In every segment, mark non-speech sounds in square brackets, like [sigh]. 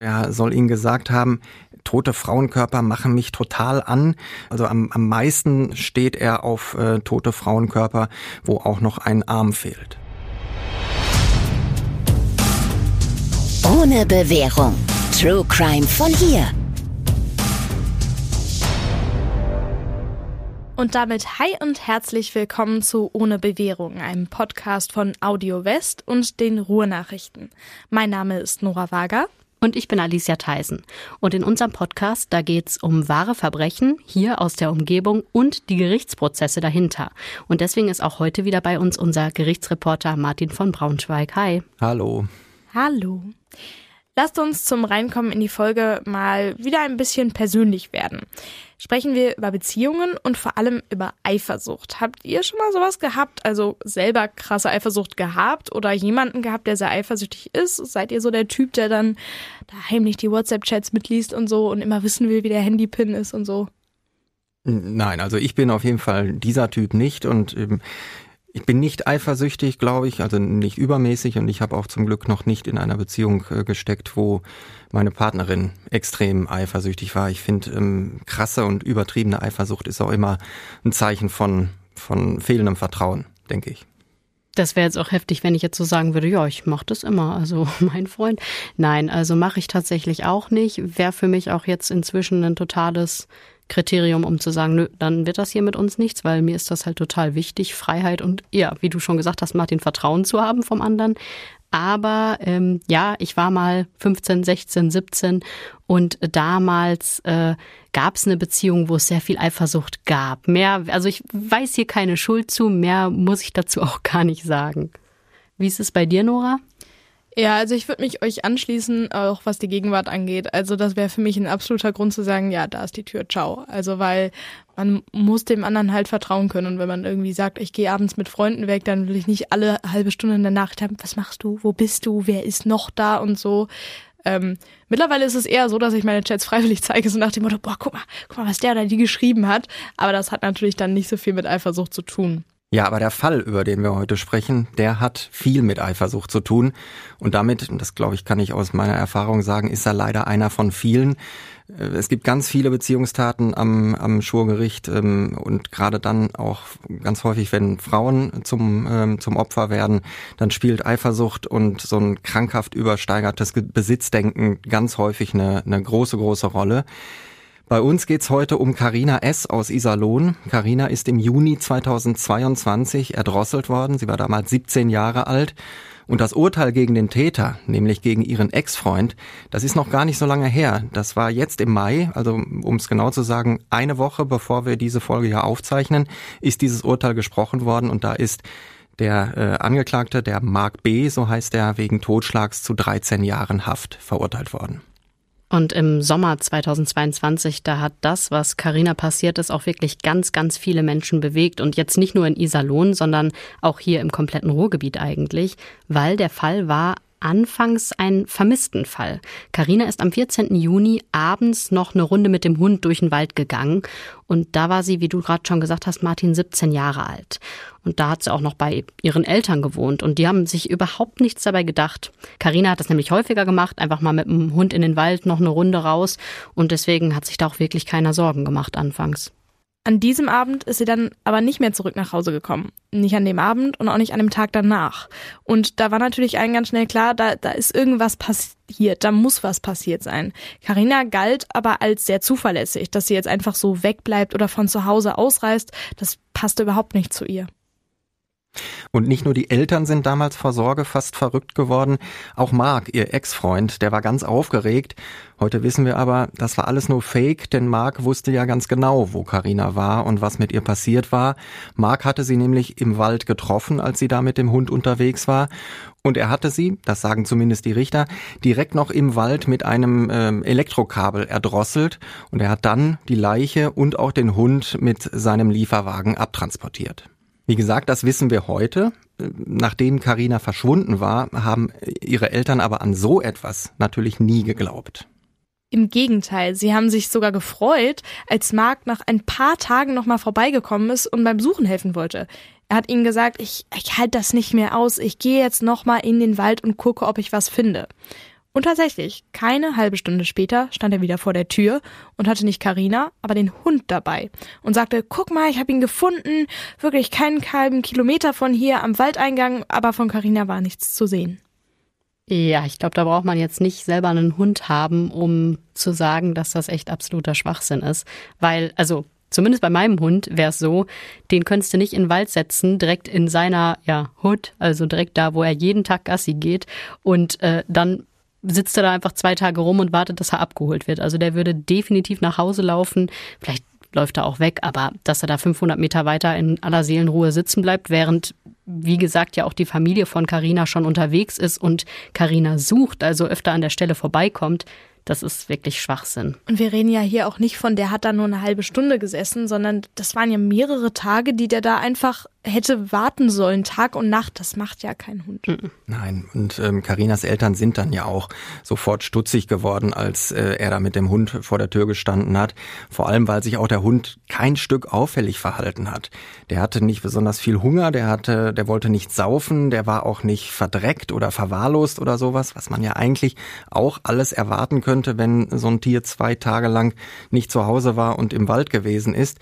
Er soll ihnen gesagt haben, tote Frauenkörper machen mich total an. Also am, am meisten steht er auf äh, tote Frauenkörper, wo auch noch ein Arm fehlt. Ohne Bewährung. True Crime von hier. Und damit hi und herzlich willkommen zu Ohne Bewährung, einem Podcast von Audio West und den Ruhrnachrichten. Mein Name ist Nora Wager. Und ich bin Alicia Theisen. Und in unserem Podcast, da geht's um wahre Verbrechen hier aus der Umgebung und die Gerichtsprozesse dahinter. Und deswegen ist auch heute wieder bei uns unser Gerichtsreporter Martin von Braunschweig. Hi. Hallo. Hallo. Lasst uns zum Reinkommen in die Folge mal wieder ein bisschen persönlich werden. Sprechen wir über Beziehungen und vor allem über Eifersucht. Habt ihr schon mal sowas gehabt? Also selber krasse Eifersucht gehabt oder jemanden gehabt, der sehr eifersüchtig ist? Seid ihr so der Typ, der dann da heimlich die WhatsApp-Chats mitliest und so und immer wissen will, wie der Handypin ist und so? Nein, also ich bin auf jeden Fall dieser Typ nicht und ähm, ich bin nicht eifersüchtig, glaube ich, also nicht übermäßig und ich habe auch zum Glück noch nicht in einer Beziehung äh, gesteckt, wo meine Partnerin extrem eifersüchtig war. Ich finde, ähm, krasse und übertriebene Eifersucht ist auch immer ein Zeichen von, von fehlendem Vertrauen, denke ich. Das wäre jetzt auch heftig, wenn ich jetzt so sagen würde, ja, ich mache das immer, also [laughs] mein Freund. Nein, also mache ich tatsächlich auch nicht. Wäre für mich auch jetzt inzwischen ein totales Kriterium, um zu sagen, nö, dann wird das hier mit uns nichts, weil mir ist das halt total wichtig, Freiheit und ja, wie du schon gesagt hast, Martin, Vertrauen zu haben vom anderen. Aber ähm, ja, ich war mal 15, 16, 17 und damals äh, gab es eine Beziehung, wo es sehr viel Eifersucht gab. Mehr, also ich weiß hier keine Schuld zu, mehr muss ich dazu auch gar nicht sagen. Wie ist es bei dir, Nora? Ja, also ich würde mich euch anschließen, auch was die Gegenwart angeht. Also das wäre für mich ein absoluter Grund zu sagen, ja, da ist die Tür, ciao. Also weil man muss dem anderen halt vertrauen können. Und wenn man irgendwie sagt, ich gehe abends mit Freunden weg, dann will ich nicht alle halbe Stunde in der Nacht haben, was machst du, wo bist du, wer ist noch da und so. Ähm, mittlerweile ist es eher so, dass ich meine Chats [laughs] freiwillig zeige, so nach dem Motto, boah, guck mal, guck mal, was der oder die geschrieben hat. Aber das hat natürlich dann nicht so viel mit Eifersucht zu tun. Ja, aber der Fall, über den wir heute sprechen, der hat viel mit Eifersucht zu tun. Und damit, das glaube ich, kann ich aus meiner Erfahrung sagen, ist er leider einer von vielen. Äh, es gibt ganz viele Beziehungstaten am, am Schwurgericht ähm, und gerade dann auch ganz häufig, wenn Frauen zum, ähm, zum Opfer werden, dann spielt Eifersucht und so ein krankhaft übersteigertes Besitzdenken ganz häufig eine, eine große, große Rolle. Bei uns geht's heute um Karina S. aus Iserlohn. Karina ist im Juni 2022 erdrosselt worden. Sie war damals 17 Jahre alt. Und das Urteil gegen den Täter, nämlich gegen ihren Ex-Freund, das ist noch gar nicht so lange her. Das war jetzt im Mai, also um es genau zu sagen, eine Woche bevor wir diese Folge hier aufzeichnen, ist dieses Urteil gesprochen worden und da ist der äh, Angeklagte, der Mark B., so heißt er, wegen Totschlags zu 13 Jahren Haft verurteilt worden. Und im Sommer 2022, da hat das, was Carina passiert ist, auch wirklich ganz, ganz viele Menschen bewegt. Und jetzt nicht nur in Iserlohn, sondern auch hier im kompletten Ruhrgebiet eigentlich, weil der Fall war anfangs ein Vermisstenfall. Karina ist am 14. Juni abends noch eine Runde mit dem Hund durch den Wald gegangen und da war sie, wie du gerade schon gesagt hast, Martin 17 Jahre alt. Und da hat sie auch noch bei ihren Eltern gewohnt und die haben sich überhaupt nichts dabei gedacht. Karina hat das nämlich häufiger gemacht, einfach mal mit dem Hund in den Wald noch eine Runde raus und deswegen hat sich da auch wirklich keiner Sorgen gemacht anfangs. An diesem Abend ist sie dann aber nicht mehr zurück nach Hause gekommen. Nicht an dem Abend und auch nicht an dem Tag danach. Und da war natürlich allen ganz schnell klar, da, da ist irgendwas passiert, da muss was passiert sein. Karina galt aber als sehr zuverlässig, dass sie jetzt einfach so wegbleibt oder von zu Hause ausreist, das passte überhaupt nicht zu ihr. Und nicht nur die Eltern sind damals vor Sorge fast verrückt geworden, auch Mark, ihr Ex-Freund, der war ganz aufgeregt. Heute wissen wir aber, das war alles nur Fake, denn Mark wusste ja ganz genau, wo Karina war und was mit ihr passiert war. Mark hatte sie nämlich im Wald getroffen, als sie da mit dem Hund unterwegs war. Und er hatte sie, das sagen zumindest die Richter, direkt noch im Wald mit einem ähm, Elektrokabel erdrosselt und er hat dann die Leiche und auch den Hund mit seinem Lieferwagen abtransportiert. Wie gesagt, das wissen wir heute. Nachdem Karina verschwunden war, haben ihre Eltern aber an so etwas natürlich nie geglaubt. Im Gegenteil, sie haben sich sogar gefreut, als Mark nach ein paar Tagen nochmal vorbeigekommen ist und beim Suchen helfen wollte. Er hat ihnen gesagt, ich, ich halte das nicht mehr aus, ich gehe jetzt nochmal in den Wald und gucke, ob ich was finde. Und tatsächlich, keine halbe Stunde später stand er wieder vor der Tür und hatte nicht Karina, aber den Hund dabei und sagte, guck mal, ich habe ihn gefunden, wirklich keinen halben Kilometer von hier am Waldeingang, aber von Karina war nichts zu sehen. Ja, ich glaube, da braucht man jetzt nicht selber einen Hund haben, um zu sagen, dass das echt absoluter Schwachsinn ist. Weil, also zumindest bei meinem Hund wäre es so, den könntest du nicht in den Wald setzen, direkt in seiner ja, Hut, also direkt da, wo er jeden Tag Gassi geht und äh, dann sitzt er da einfach zwei Tage rum und wartet, dass er abgeholt wird. Also der würde definitiv nach Hause laufen. Vielleicht läuft er auch weg, aber dass er da 500 Meter weiter in aller Seelenruhe sitzen bleibt, während wie gesagt ja auch die Familie von Carina schon unterwegs ist und Carina sucht, also öfter an der Stelle vorbeikommt, das ist wirklich Schwachsinn. Und wir reden ja hier auch nicht von, der hat da nur eine halbe Stunde gesessen, sondern das waren ja mehrere Tage, die der da einfach hätte warten sollen, Tag und Nacht. Das macht ja kein Hund. Nein, und ähm, Karinas Eltern sind dann ja auch sofort stutzig geworden, als äh, er da mit dem Hund vor der Tür gestanden hat. Vor allem, weil sich auch der Hund kein Stück auffällig verhalten hat. Der hatte nicht besonders viel Hunger, der hatte, der wollte nicht saufen, der war auch nicht verdreckt oder verwahrlost oder sowas, was man ja eigentlich auch alles erwarten könnte, wenn so ein Tier zwei Tage lang nicht zu Hause war und im Wald gewesen ist.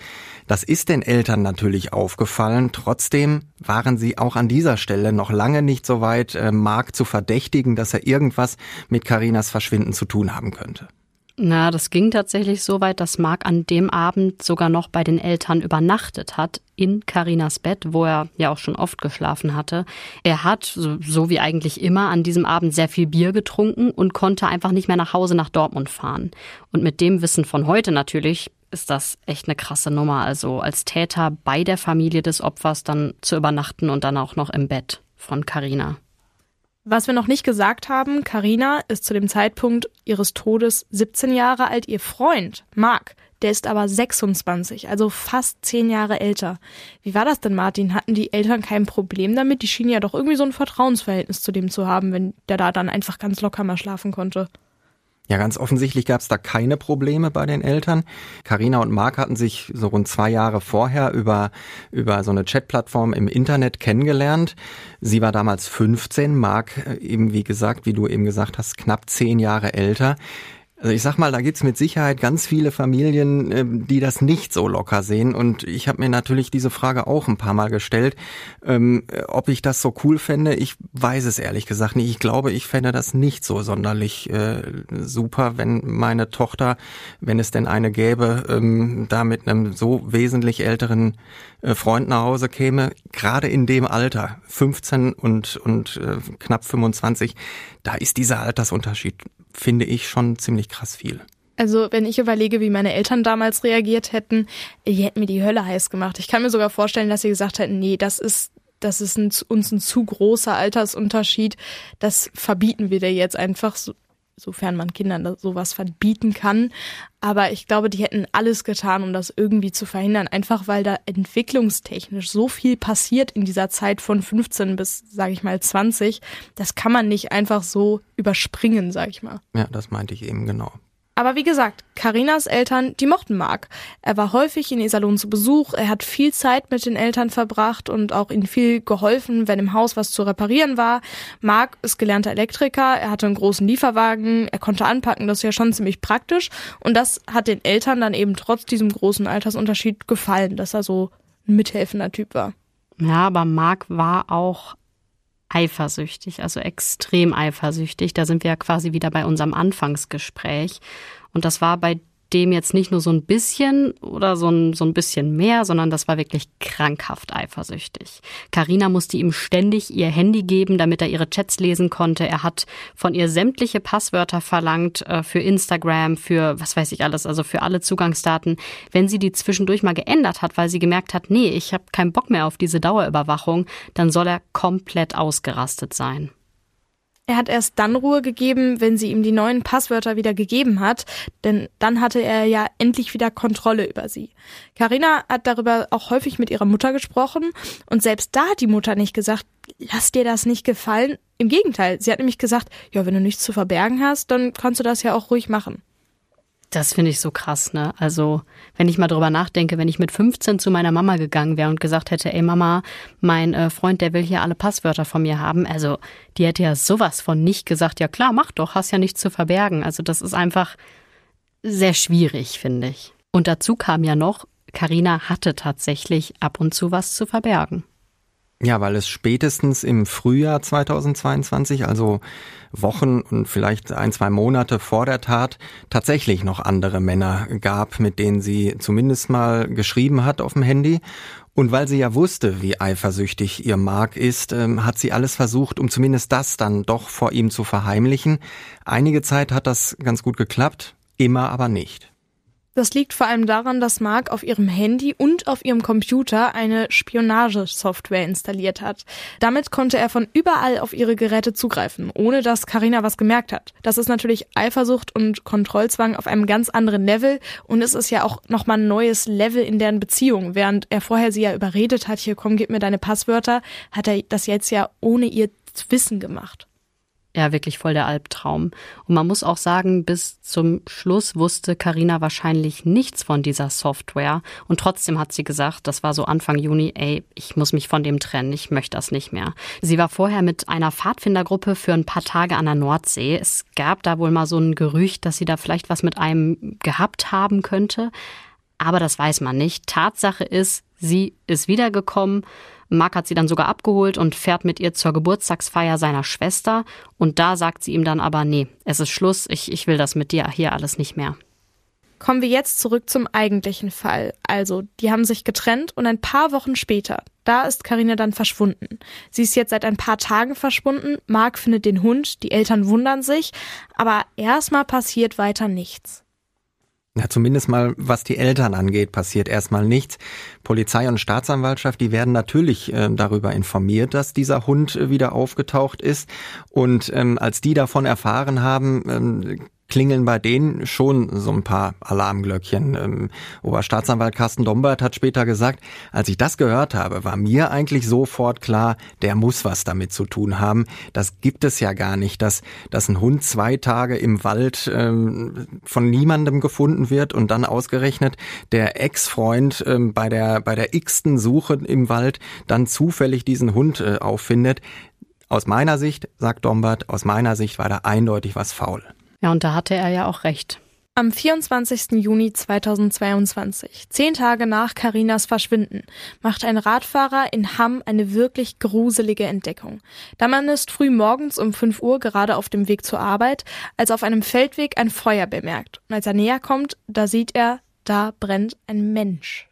Das ist den Eltern natürlich aufgefallen. Trotzdem waren sie auch an dieser Stelle noch lange nicht so weit, äh, Mark zu verdächtigen, dass er irgendwas mit Karinas Verschwinden zu tun haben könnte. Na, das ging tatsächlich so weit, dass Mark an dem Abend sogar noch bei den Eltern übernachtet hat, in Karinas Bett, wo er ja auch schon oft geschlafen hatte. Er hat, so, so, wie eigentlich immer, an diesem Abend sehr viel Bier getrunken und konnte einfach nicht mehr nach Hause nach Dortmund fahren. Und mit dem Wissen von heute natürlich ist das echt eine krasse Nummer. Also als Täter bei der Familie des Opfers dann zu übernachten und dann auch noch im Bett von Carina. Was wir noch nicht gesagt haben, Carina ist zu dem Zeitpunkt ihres Todes 17 Jahre alt. Ihr Freund, Marc, der ist aber 26, also fast zehn Jahre älter. Wie war das denn, Martin? Hatten die Eltern kein Problem damit? Die schienen ja doch irgendwie so ein Vertrauensverhältnis zu dem zu haben, wenn der da dann einfach ganz locker mal schlafen konnte. Ja, ganz offensichtlich gab es da keine Probleme bei den Eltern. Karina und Marc hatten sich so rund zwei Jahre vorher über, über so eine Chatplattform im Internet kennengelernt. Sie war damals 15, Marc äh, eben, wie gesagt, wie du eben gesagt hast, knapp zehn Jahre älter. Also ich sag mal, da gibt's mit Sicherheit ganz viele Familien, ähm, die das nicht so locker sehen. Und ich habe mir natürlich diese Frage auch ein paar Mal gestellt, ähm, ob ich das so cool fände. Ich weiß es ehrlich gesagt nicht. Ich glaube, ich fände das nicht so sonderlich äh, super, wenn meine Tochter, wenn es denn eine gäbe, ähm, da mit einem so wesentlich älteren Freund nach Hause käme. Gerade in dem Alter, 15 und, und äh, knapp 25, da ist dieser Altersunterschied finde ich schon ziemlich krass viel. Also, wenn ich überlege, wie meine Eltern damals reagiert hätten, die hätten mir die Hölle heiß gemacht. Ich kann mir sogar vorstellen, dass sie gesagt hätten, nee, das ist, das ist ein, uns ein zu großer Altersunterschied. Das verbieten wir dir jetzt einfach. So, sofern man Kindern sowas verbieten kann. Aber ich glaube, die hätten alles getan, um das irgendwie zu verhindern, einfach weil da entwicklungstechnisch so viel passiert in dieser Zeit von 15 bis, sage ich mal, 20. Das kann man nicht einfach so überspringen, sage ich mal. Ja, das meinte ich eben genau. Aber wie gesagt, Karinas Eltern, die mochten Marc. Er war häufig in Iserlohn zu Besuch, er hat viel Zeit mit den Eltern verbracht und auch ihnen viel geholfen, wenn im Haus was zu reparieren war. Marc ist gelernter Elektriker, er hatte einen großen Lieferwagen, er konnte anpacken, das ist ja schon ziemlich praktisch. Und das hat den Eltern dann eben trotz diesem großen Altersunterschied gefallen, dass er so ein mithelfender Typ war. Ja, aber Marc war auch eifersüchtig, also extrem eifersüchtig. Da sind wir ja quasi wieder bei unserem Anfangsgespräch. Und das war bei dem jetzt nicht nur so ein bisschen oder so ein, so ein bisschen mehr, sondern das war wirklich krankhaft eifersüchtig. Karina musste ihm ständig ihr Handy geben, damit er ihre Chats lesen konnte. Er hat von ihr sämtliche Passwörter verlangt äh, für Instagram, für was weiß ich alles, also für alle Zugangsdaten. Wenn sie die zwischendurch mal geändert hat, weil sie gemerkt hat, nee, ich habe keinen Bock mehr auf diese Dauerüberwachung, dann soll er komplett ausgerastet sein. Er hat erst dann Ruhe gegeben, wenn sie ihm die neuen Passwörter wieder gegeben hat, denn dann hatte er ja endlich wieder Kontrolle über sie. Karina hat darüber auch häufig mit ihrer Mutter gesprochen und selbst da hat die Mutter nicht gesagt, lass dir das nicht gefallen. Im Gegenteil, sie hat nämlich gesagt, ja, wenn du nichts zu verbergen hast, dann kannst du das ja auch ruhig machen. Das finde ich so krass, ne? Also, wenn ich mal drüber nachdenke, wenn ich mit 15 zu meiner Mama gegangen wäre und gesagt hätte, ey Mama, mein äh, Freund, der will hier alle Passwörter von mir haben, also die hätte ja sowas von nicht gesagt, ja klar, mach doch, hast ja nichts zu verbergen. Also, das ist einfach sehr schwierig, finde ich. Und dazu kam ja noch, Karina hatte tatsächlich ab und zu was zu verbergen. Ja, weil es spätestens im Frühjahr 2022, also Wochen und vielleicht ein, zwei Monate vor der Tat, tatsächlich noch andere Männer gab, mit denen sie zumindest mal geschrieben hat auf dem Handy. Und weil sie ja wusste, wie eifersüchtig ihr Mark ist, ähm, hat sie alles versucht, um zumindest das dann doch vor ihm zu verheimlichen. Einige Zeit hat das ganz gut geklappt, immer aber nicht. Das liegt vor allem daran, dass Mark auf ihrem Handy und auf ihrem Computer eine Spionagesoftware installiert hat. Damit konnte er von überall auf ihre Geräte zugreifen, ohne dass Karina was gemerkt hat. Das ist natürlich Eifersucht und Kontrollzwang auf einem ganz anderen Level und es ist ja auch nochmal ein neues Level in deren Beziehung. Während er vorher sie ja überredet hat, hier komm, gib mir deine Passwörter, hat er das jetzt ja ohne ihr Wissen gemacht ja wirklich voll der Albtraum. Und man muss auch sagen, bis zum Schluss wusste Karina wahrscheinlich nichts von dieser Software. Und trotzdem hat sie gesagt, das war so Anfang Juni, ey, ich muss mich von dem trennen, ich möchte das nicht mehr. Sie war vorher mit einer Pfadfindergruppe für ein paar Tage an der Nordsee. Es gab da wohl mal so ein Gerücht, dass sie da vielleicht was mit einem gehabt haben könnte. Aber das weiß man nicht. Tatsache ist, sie ist wiedergekommen Mark hat sie dann sogar abgeholt und fährt mit ihr zur Geburtstagsfeier seiner Schwester. Und da sagt sie ihm dann aber, nee, es ist Schluss, ich, ich will das mit dir hier alles nicht mehr. Kommen wir jetzt zurück zum eigentlichen Fall. Also, die haben sich getrennt und ein paar Wochen später, da ist Karina dann verschwunden. Sie ist jetzt seit ein paar Tagen verschwunden. Mark findet den Hund, die Eltern wundern sich, aber erstmal passiert weiter nichts. Ja, zumindest mal, was die Eltern angeht, passiert erstmal nichts. Polizei und Staatsanwaltschaft, die werden natürlich äh, darüber informiert, dass dieser Hund äh, wieder aufgetaucht ist. Und ähm, als die davon erfahren haben, ähm, klingeln bei denen schon so ein paar Alarmglöckchen. Ähm, Oberstaatsanwalt Carsten Dombert hat später gesagt, als ich das gehört habe, war mir eigentlich sofort klar, der muss was damit zu tun haben. Das gibt es ja gar nicht, dass, dass ein Hund zwei Tage im Wald ähm, von niemandem gefunden wird und dann ausgerechnet der Ex-Freund ähm, bei der, bei der x-ten Suche im Wald dann zufällig diesen Hund äh, auffindet. Aus meiner Sicht, sagt Dombert, aus meiner Sicht war da eindeutig was faul. Ja, und da hatte er ja auch recht. Am 24. Juni 2022, zehn Tage nach Karinas Verschwinden, macht ein Radfahrer in Hamm eine wirklich gruselige Entdeckung. Der Mann ist früh morgens um 5 Uhr gerade auf dem Weg zur Arbeit, als auf einem Feldweg ein Feuer bemerkt. Und als er näher kommt, da sieht er, da brennt ein Mensch.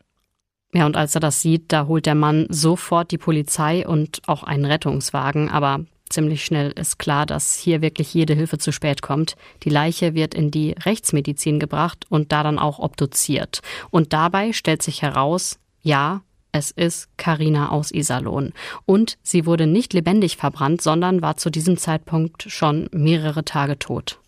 Ja, und als er das sieht, da holt der Mann sofort die Polizei und auch einen Rettungswagen, aber Ziemlich schnell ist klar, dass hier wirklich jede Hilfe zu spät kommt. Die Leiche wird in die Rechtsmedizin gebracht und da dann auch obduziert. Und dabei stellt sich heraus, ja, es ist Karina aus Iserlohn. Und sie wurde nicht lebendig verbrannt, sondern war zu diesem Zeitpunkt schon mehrere Tage tot.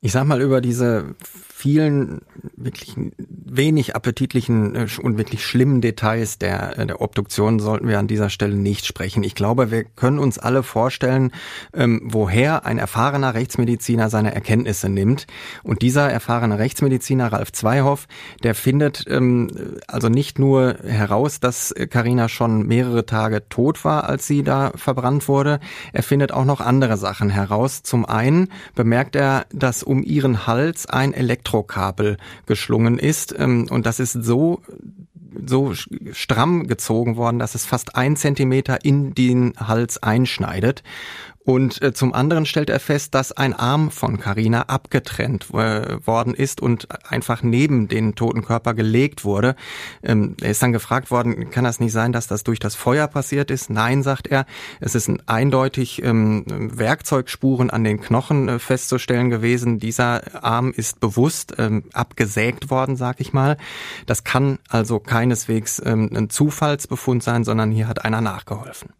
Ich sag mal über diese vielen wirklich wenig appetitlichen äh, und wirklich schlimmen Details der, äh, der Obduktion sollten wir an dieser Stelle nicht sprechen. Ich glaube, wir können uns alle vorstellen, ähm, woher ein erfahrener Rechtsmediziner seine Erkenntnisse nimmt. Und dieser erfahrene Rechtsmediziner, Ralf Zweihoff, der findet ähm, also nicht nur heraus, dass Karina schon mehrere Tage tot war, als sie da verbrannt wurde, er findet auch noch andere Sachen heraus. Zum einen bemerkt er, dass um ihren Hals ein Elektro Elektrokabel geschlungen ist. Ähm, und das ist so so stramm gezogen worden, dass es fast ein Zentimeter in den Hals einschneidet. Und äh, zum anderen stellt er fest, dass ein Arm von Carina abgetrennt äh, worden ist und einfach neben den toten Körper gelegt wurde. Ähm, er ist dann gefragt worden, kann das nicht sein, dass das durch das Feuer passiert ist? Nein, sagt er. Es ist ein eindeutig ähm, Werkzeugspuren an den Knochen äh, festzustellen gewesen. Dieser Arm ist bewusst ähm, abgesägt worden, sag ich mal. Das kann also keineswegs ähm, ein Zufallsbefund sein, sondern hier hat einer nachgeholfen.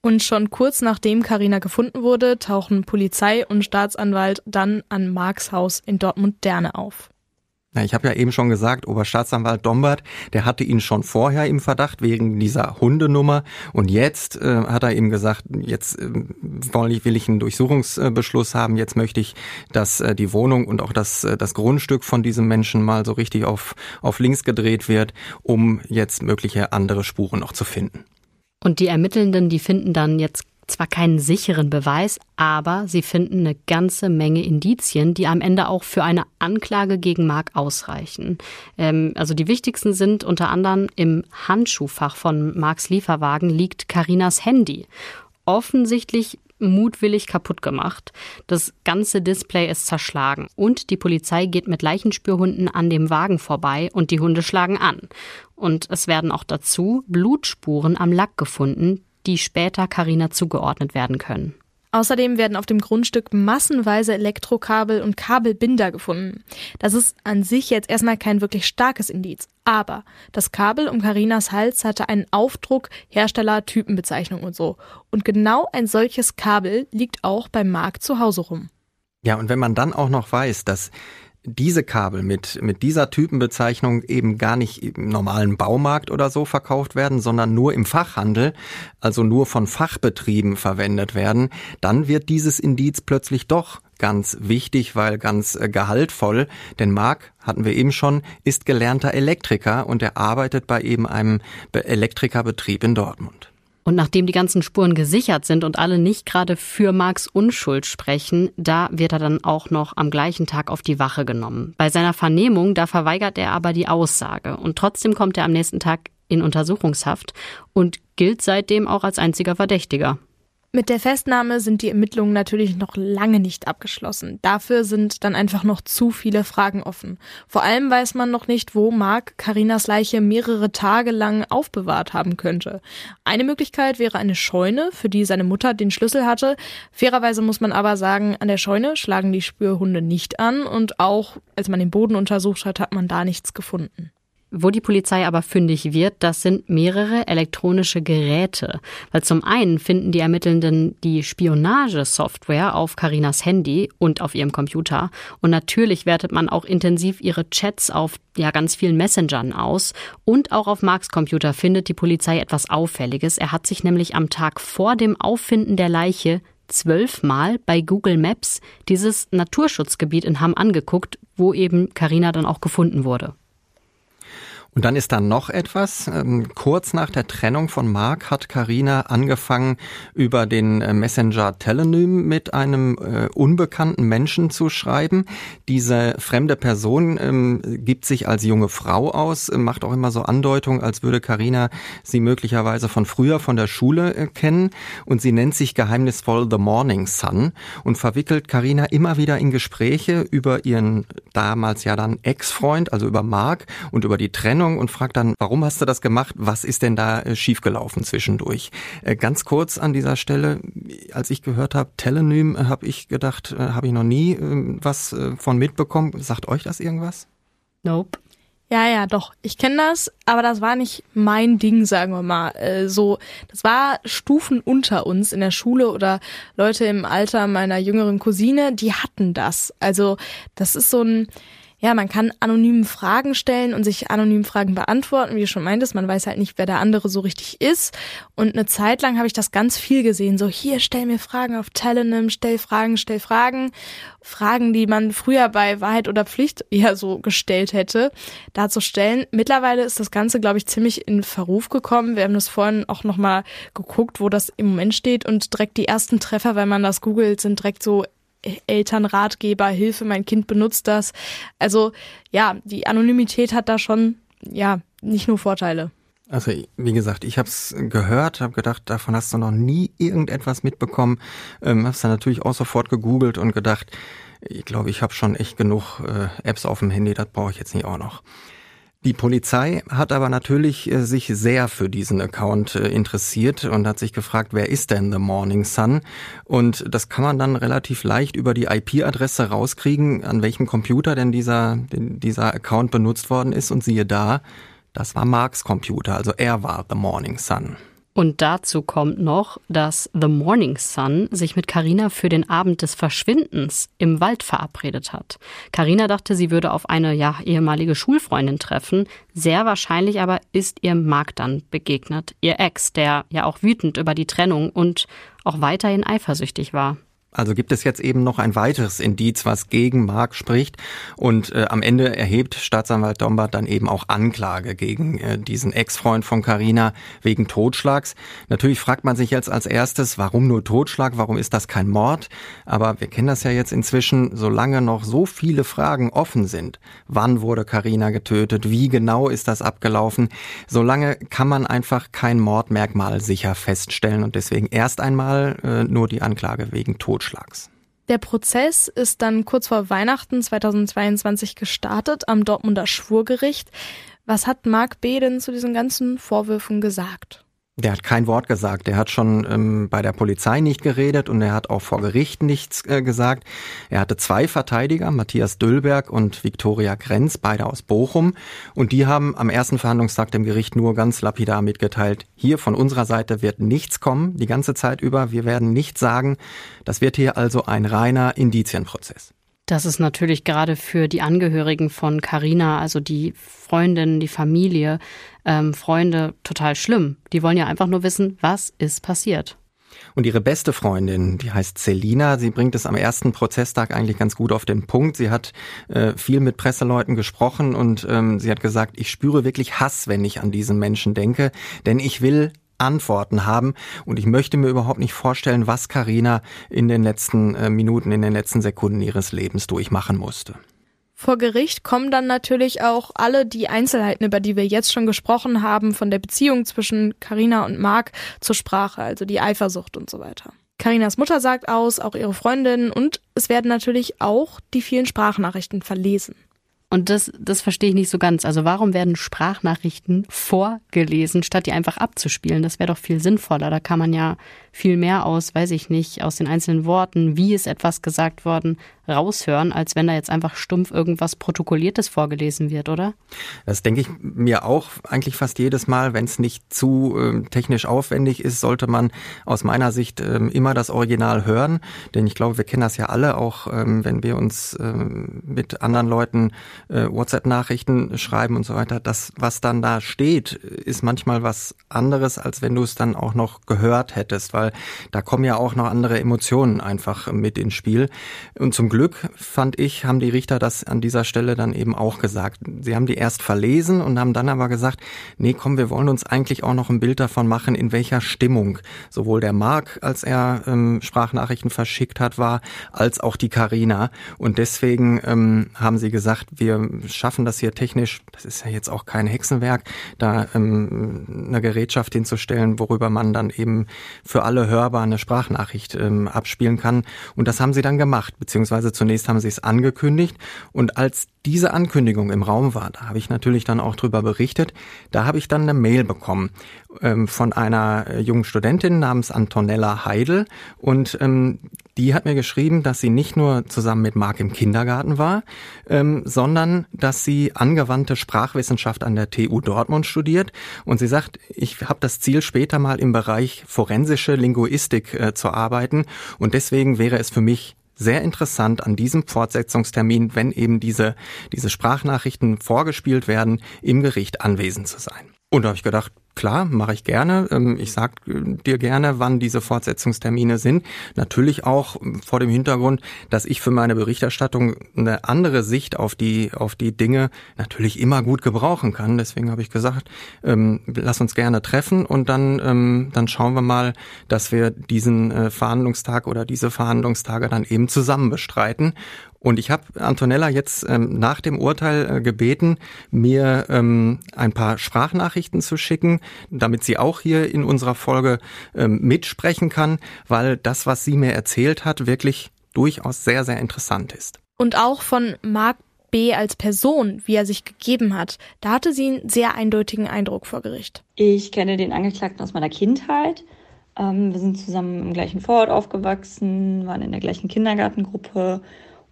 Und schon kurz nachdem Karina gefunden wurde, tauchen Polizei und Staatsanwalt dann an Marks Haus in Dortmund-Derne auf. Ja, ich habe ja eben schon gesagt, Oberstaatsanwalt Dombert, der hatte ihn schon vorher im Verdacht wegen dieser Hundenummer und jetzt äh, hat er ihm gesagt, jetzt äh, will, ich, will ich einen Durchsuchungsbeschluss haben, jetzt möchte ich, dass äh, die Wohnung und auch das, äh, das Grundstück von diesem Menschen mal so richtig auf, auf links gedreht wird, um jetzt mögliche andere Spuren noch zu finden. Und die Ermittelnden, die finden dann jetzt zwar keinen sicheren Beweis, aber sie finden eine ganze Menge Indizien, die am Ende auch für eine Anklage gegen Mark ausreichen. Ähm, also die wichtigsten sind unter anderem im Handschuhfach von Marks Lieferwagen liegt Karinas Handy. Offensichtlich mutwillig kaputt gemacht. Das ganze Display ist zerschlagen und die Polizei geht mit Leichenspürhunden an dem Wagen vorbei und die Hunde schlagen an. Und es werden auch dazu Blutspuren am Lack gefunden, die später Carina zugeordnet werden können. Außerdem werden auf dem Grundstück massenweise Elektrokabel und Kabelbinder gefunden. Das ist an sich jetzt erstmal kein wirklich starkes Indiz. Aber das Kabel um Karinas Hals hatte einen Aufdruck, Hersteller, Typenbezeichnung und so. Und genau ein solches Kabel liegt auch beim Markt zu Hause rum. Ja, und wenn man dann auch noch weiß, dass diese Kabel mit, mit dieser Typenbezeichnung eben gar nicht im normalen Baumarkt oder so verkauft werden, sondern nur im Fachhandel, also nur von Fachbetrieben verwendet werden, dann wird dieses Indiz plötzlich doch ganz wichtig, weil ganz äh, gehaltvoll. Denn Marc, hatten wir eben schon, ist gelernter Elektriker und er arbeitet bei eben einem Elektrikerbetrieb in Dortmund. Und nachdem die ganzen Spuren gesichert sind und alle nicht gerade für Marks Unschuld sprechen, da wird er dann auch noch am gleichen Tag auf die Wache genommen. Bei seiner Vernehmung, da verweigert er aber die Aussage. Und trotzdem kommt er am nächsten Tag in Untersuchungshaft und gilt seitdem auch als einziger Verdächtiger. Mit der Festnahme sind die Ermittlungen natürlich noch lange nicht abgeschlossen. Dafür sind dann einfach noch zu viele Fragen offen. Vor allem weiß man noch nicht, wo Mark Karinas Leiche mehrere Tage lang aufbewahrt haben könnte. Eine Möglichkeit wäre eine Scheune, für die seine Mutter den Schlüssel hatte. Fairerweise muss man aber sagen, an der Scheune schlagen die Spürhunde nicht an und auch als man den Boden untersucht hat, hat man da nichts gefunden. Wo die Polizei aber fündig wird, das sind mehrere elektronische Geräte. Weil zum einen finden die Ermittelnden die Spionagesoftware auf Karinas Handy und auf ihrem Computer. Und natürlich wertet man auch intensiv ihre Chats auf ja ganz vielen Messengern aus. Und auch auf Marks Computer findet die Polizei etwas Auffälliges. Er hat sich nämlich am Tag vor dem Auffinden der Leiche zwölfmal bei Google Maps dieses Naturschutzgebiet in Hamm angeguckt, wo eben Karina dann auch gefunden wurde. Und dann ist da noch etwas. Ähm, kurz nach der Trennung von Mark hat Karina angefangen, über den äh, Messenger Telenym mit einem äh, unbekannten Menschen zu schreiben. Diese fremde Person ähm, gibt sich als junge Frau aus, äh, macht auch immer so Andeutungen, als würde Karina sie möglicherweise von früher von der Schule äh, kennen. Und sie nennt sich geheimnisvoll The Morning Sun und verwickelt Karina immer wieder in Gespräche über ihren damals ja dann Ex-Freund, also über Mark und über die Trennung Sendung und fragt dann, warum hast du das gemacht? Was ist denn da äh, schiefgelaufen zwischendurch? Äh, ganz kurz an dieser Stelle, als ich gehört habe, Telenym, äh, habe ich gedacht, habe ich noch nie was von mitbekommen. Sagt euch das irgendwas? Nope. Ja, ja, doch. Ich kenne das, aber das war nicht mein Ding, sagen wir mal. Äh, so, das war Stufen unter uns in der Schule oder Leute im Alter meiner jüngeren Cousine, die hatten das. Also, das ist so ein, ja, man kann anonym Fragen stellen und sich anonym Fragen beantworten, wie du schon meintest, man weiß halt nicht, wer der andere so richtig ist. Und eine Zeit lang habe ich das ganz viel gesehen, so hier, stell mir Fragen auf Telenym, stell Fragen, stell Fragen. Fragen, die man früher bei Wahrheit oder Pflicht eher so gestellt hätte, da zu stellen. Mittlerweile ist das Ganze, glaube ich, ziemlich in Verruf gekommen. Wir haben das vorhin auch nochmal geguckt, wo das im Moment steht und direkt die ersten Treffer, wenn man das googelt, sind direkt so Elternratgeber, Hilfe, mein Kind benutzt das. Also ja, die Anonymität hat da schon ja nicht nur Vorteile. Also wie gesagt, ich habe es gehört, habe gedacht, davon hast du noch nie irgendetwas mitbekommen. Ähm, habe dann natürlich auch sofort gegoogelt und gedacht, ich glaube, ich habe schon echt genug äh, Apps auf dem Handy, das brauche ich jetzt nicht auch noch. Die Polizei hat aber natürlich äh, sich sehr für diesen Account äh, interessiert und hat sich gefragt, wer ist denn The Morning Sun? Und das kann man dann relativ leicht über die IP-Adresse rauskriegen, an welchem Computer denn dieser, dieser Account benutzt worden ist. Und siehe da, das war Marks Computer, also er war The Morning Sun. Und dazu kommt noch, dass The Morning Sun sich mit Carina für den Abend des Verschwindens im Wald verabredet hat. Carina dachte, sie würde auf eine ja ehemalige Schulfreundin treffen. Sehr wahrscheinlich aber ist ihr Mark dann begegnet, ihr Ex, der ja auch wütend über die Trennung und auch weiterhin eifersüchtig war. Also gibt es jetzt eben noch ein weiteres Indiz, was gegen Mark spricht. Und äh, am Ende erhebt Staatsanwalt Dombart dann eben auch Anklage gegen äh, diesen Ex-Freund von Carina wegen Totschlags. Natürlich fragt man sich jetzt als erstes, warum nur Totschlag? Warum ist das kein Mord? Aber wir kennen das ja jetzt inzwischen, solange noch so viele Fragen offen sind. Wann wurde Carina getötet? Wie genau ist das abgelaufen? Solange kann man einfach kein Mordmerkmal sicher feststellen und deswegen erst einmal äh, nur die Anklage wegen Totschlags. Totschlags. Der Prozess ist dann kurz vor Weihnachten 2022 gestartet am Dortmunder Schwurgericht. Was hat Marc B. denn zu diesen ganzen Vorwürfen gesagt? Der hat kein Wort gesagt. Der hat schon ähm, bei der Polizei nicht geredet und er hat auch vor Gericht nichts äh, gesagt. Er hatte zwei Verteidiger, Matthias Düllberg und Viktoria Grenz, beide aus Bochum. Und die haben am ersten Verhandlungstag dem Gericht nur ganz lapidar mitgeteilt, hier von unserer Seite wird nichts kommen, die ganze Zeit über. Wir werden nichts sagen. Das wird hier also ein reiner Indizienprozess. Das ist natürlich gerade für die Angehörigen von Carina, also die Freundin, die Familie, ähm, Freunde, total schlimm. Die wollen ja einfach nur wissen, was ist passiert. Und ihre beste Freundin, die heißt Selina, sie bringt es am ersten Prozesstag eigentlich ganz gut auf den Punkt. Sie hat äh, viel mit Presseleuten gesprochen und ähm, sie hat gesagt, ich spüre wirklich Hass, wenn ich an diesen Menschen denke, denn ich will Antworten haben. Und ich möchte mir überhaupt nicht vorstellen, was Karina in den letzten äh, Minuten, in den letzten Sekunden ihres Lebens durchmachen musste. Vor Gericht kommen dann natürlich auch alle die Einzelheiten, über die wir jetzt schon gesprochen haben, von der Beziehung zwischen Karina und Marc zur Sprache, also die Eifersucht und so weiter. Karinas Mutter sagt aus, auch ihre Freundin und es werden natürlich auch die vielen Sprachnachrichten verlesen. Und das, das verstehe ich nicht so ganz. Also warum werden Sprachnachrichten vorgelesen, statt die einfach abzuspielen? Das wäre doch viel sinnvoller. Da kann man ja viel mehr aus, weiß ich nicht, aus den einzelnen Worten, wie ist etwas gesagt worden, raushören, als wenn da jetzt einfach stumpf irgendwas Protokolliertes vorgelesen wird, oder? Das denke ich mir auch eigentlich fast jedes Mal. Wenn es nicht zu äh, technisch aufwendig ist, sollte man aus meiner Sicht äh, immer das Original hören. Denn ich glaube, wir kennen das ja alle, auch ähm, wenn wir uns äh, mit anderen Leuten äh, WhatsApp-Nachrichten schreiben und so weiter. Das, was dann da steht, ist manchmal was anderes, als wenn du es dann auch noch gehört hättest, weil da kommen ja auch noch andere Emotionen einfach mit ins Spiel. Und zum Glück Glück, fand ich, haben die Richter das an dieser Stelle dann eben auch gesagt. Sie haben die erst verlesen und haben dann aber gesagt, nee, komm, wir wollen uns eigentlich auch noch ein Bild davon machen, in welcher Stimmung sowohl der Marc, als er ähm, Sprachnachrichten verschickt hat, war, als auch die Karina. Und deswegen ähm, haben sie gesagt, wir schaffen das hier technisch, das ist ja jetzt auch kein Hexenwerk, da ähm, eine Gerätschaft hinzustellen, worüber man dann eben für alle hörbar eine Sprachnachricht ähm, abspielen kann. Und das haben sie dann gemacht, beziehungsweise beziehungsweise zunächst haben sie es angekündigt. Und als diese Ankündigung im Raum war, da habe ich natürlich dann auch drüber berichtet, da habe ich dann eine Mail bekommen ähm, von einer äh, jungen Studentin namens Antonella Heidel. Und ähm, die hat mir geschrieben, dass sie nicht nur zusammen mit Marc im Kindergarten war, ähm, sondern dass sie angewandte Sprachwissenschaft an der TU Dortmund studiert. Und sie sagt, ich habe das Ziel später mal im Bereich forensische Linguistik äh, zu arbeiten. Und deswegen wäre es für mich sehr interessant an diesem Fortsetzungstermin, wenn eben diese, diese Sprachnachrichten vorgespielt werden, im Gericht anwesend zu sein. Und da habe ich gedacht, klar, mache ich gerne. Ähm, ich sag äh, dir gerne, wann diese Fortsetzungstermine sind. Natürlich auch vor dem Hintergrund, dass ich für meine Berichterstattung eine andere Sicht auf die, auf die Dinge natürlich immer gut gebrauchen kann. Deswegen habe ich gesagt, ähm, lass uns gerne treffen und dann, ähm, dann schauen wir mal, dass wir diesen äh, Verhandlungstag oder diese Verhandlungstage dann eben zusammen bestreiten. Und ich habe Antonella jetzt ähm, nach dem Urteil äh, gebeten, mir ähm, ein paar Sprachnachrichten zu schicken, damit sie auch hier in unserer Folge ähm, mitsprechen kann, weil das, was sie mir erzählt hat, wirklich durchaus sehr, sehr interessant ist. Und auch von Marc B. als Person, wie er sich gegeben hat, da hatte sie einen sehr eindeutigen Eindruck vor Gericht. Ich kenne den Angeklagten aus meiner Kindheit. Ähm, wir sind zusammen im gleichen Vorort aufgewachsen, waren in der gleichen Kindergartengruppe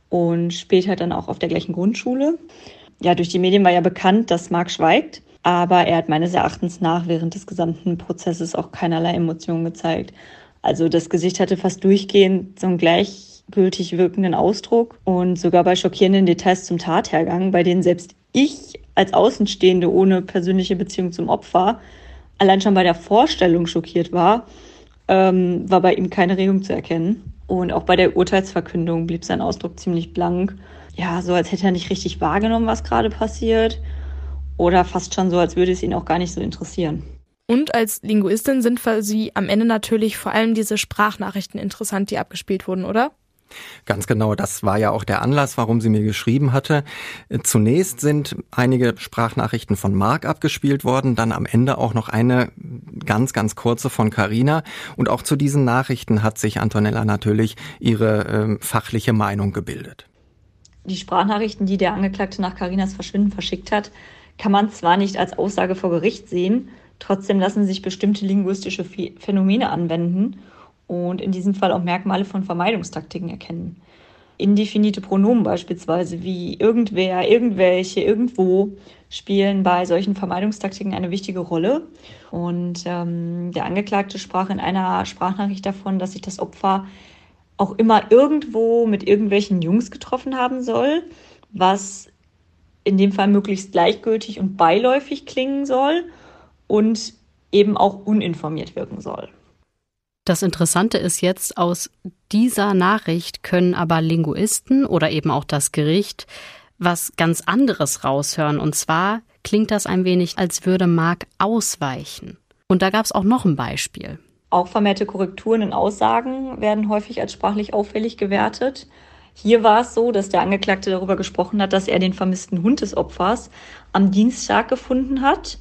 und später dann auch auf der gleichen Grundschule. Ja, durch die Medien war ja bekannt, dass Marc schweigt. Aber er hat meines Erachtens nach während des gesamten Prozesses auch keinerlei Emotionen gezeigt. Also das Gesicht hatte fast durchgehend so einen gleichgültig wirkenden Ausdruck und sogar bei schockierenden Details zum Tathergang, bei denen selbst ich als Außenstehende ohne persönliche Beziehung zum Opfer allein schon bei der Vorstellung schockiert war, ähm, war bei ihm keine Regung zu erkennen. Und auch bei der Urteilsverkündung blieb sein Ausdruck ziemlich blank. Ja, so als hätte er nicht richtig wahrgenommen, was gerade passiert. Oder fast schon so, als würde es ihn auch gar nicht so interessieren. Und als Linguistin sind für Sie am Ende natürlich vor allem diese Sprachnachrichten interessant, die abgespielt wurden, oder? Ganz genau, das war ja auch der Anlass, warum sie mir geschrieben hatte. Zunächst sind einige Sprachnachrichten von Marc abgespielt worden, dann am Ende auch noch eine ganz, ganz kurze von Carina. Und auch zu diesen Nachrichten hat sich Antonella natürlich ihre äh, fachliche Meinung gebildet. Die Sprachnachrichten, die der Angeklagte nach Carinas Verschwinden verschickt hat, kann man zwar nicht als Aussage vor Gericht sehen, Trotzdem lassen sich bestimmte linguistische Phänomene anwenden und in diesem Fall auch Merkmale von Vermeidungstaktiken erkennen. Indefinite Pronomen beispielsweise wie irgendwer, irgendwelche, irgendwo spielen bei solchen Vermeidungstaktiken eine wichtige Rolle. Und ähm, der Angeklagte sprach in einer Sprachnachricht davon, dass sich das Opfer auch immer irgendwo mit irgendwelchen Jungs getroffen haben soll, was in dem Fall möglichst gleichgültig und beiläufig klingen soll und eben auch uninformiert wirken soll. Das Interessante ist jetzt, aus dieser Nachricht können aber Linguisten oder eben auch das Gericht was ganz anderes raushören. Und zwar klingt das ein wenig, als würde Mark ausweichen. Und da gab es auch noch ein Beispiel. Auch vermehrte Korrekturen in Aussagen werden häufig als sprachlich auffällig gewertet. Hier war es so, dass der Angeklagte darüber gesprochen hat, dass er den vermissten Hund des Opfers am Dienstag gefunden hat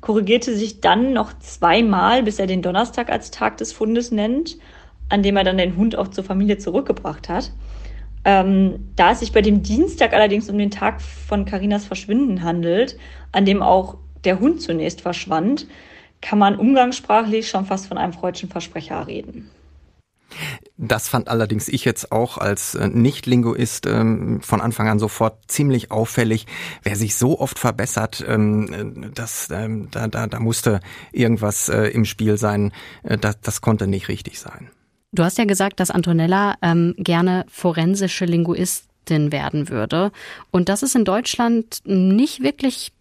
korrigierte sich dann noch zweimal, bis er den Donnerstag als Tag des Fundes nennt, an dem er dann den Hund auch zur Familie zurückgebracht hat. Ähm, da es sich bei dem Dienstag allerdings um den Tag von Karinas Verschwinden handelt, an dem auch der Hund zunächst verschwand, kann man umgangssprachlich schon fast von einem freudschen Versprecher reden. Das fand allerdings ich jetzt auch als äh, Nicht-Linguist ähm, von Anfang an sofort ziemlich auffällig. Wer sich so oft verbessert, ähm, äh, das, ähm, da, da, da musste irgendwas äh, im Spiel sein. Das, das konnte nicht richtig sein. Du hast ja gesagt, dass Antonella gerne forensische Linguistin werden würde. Und das ist in Deutschland nicht wirklich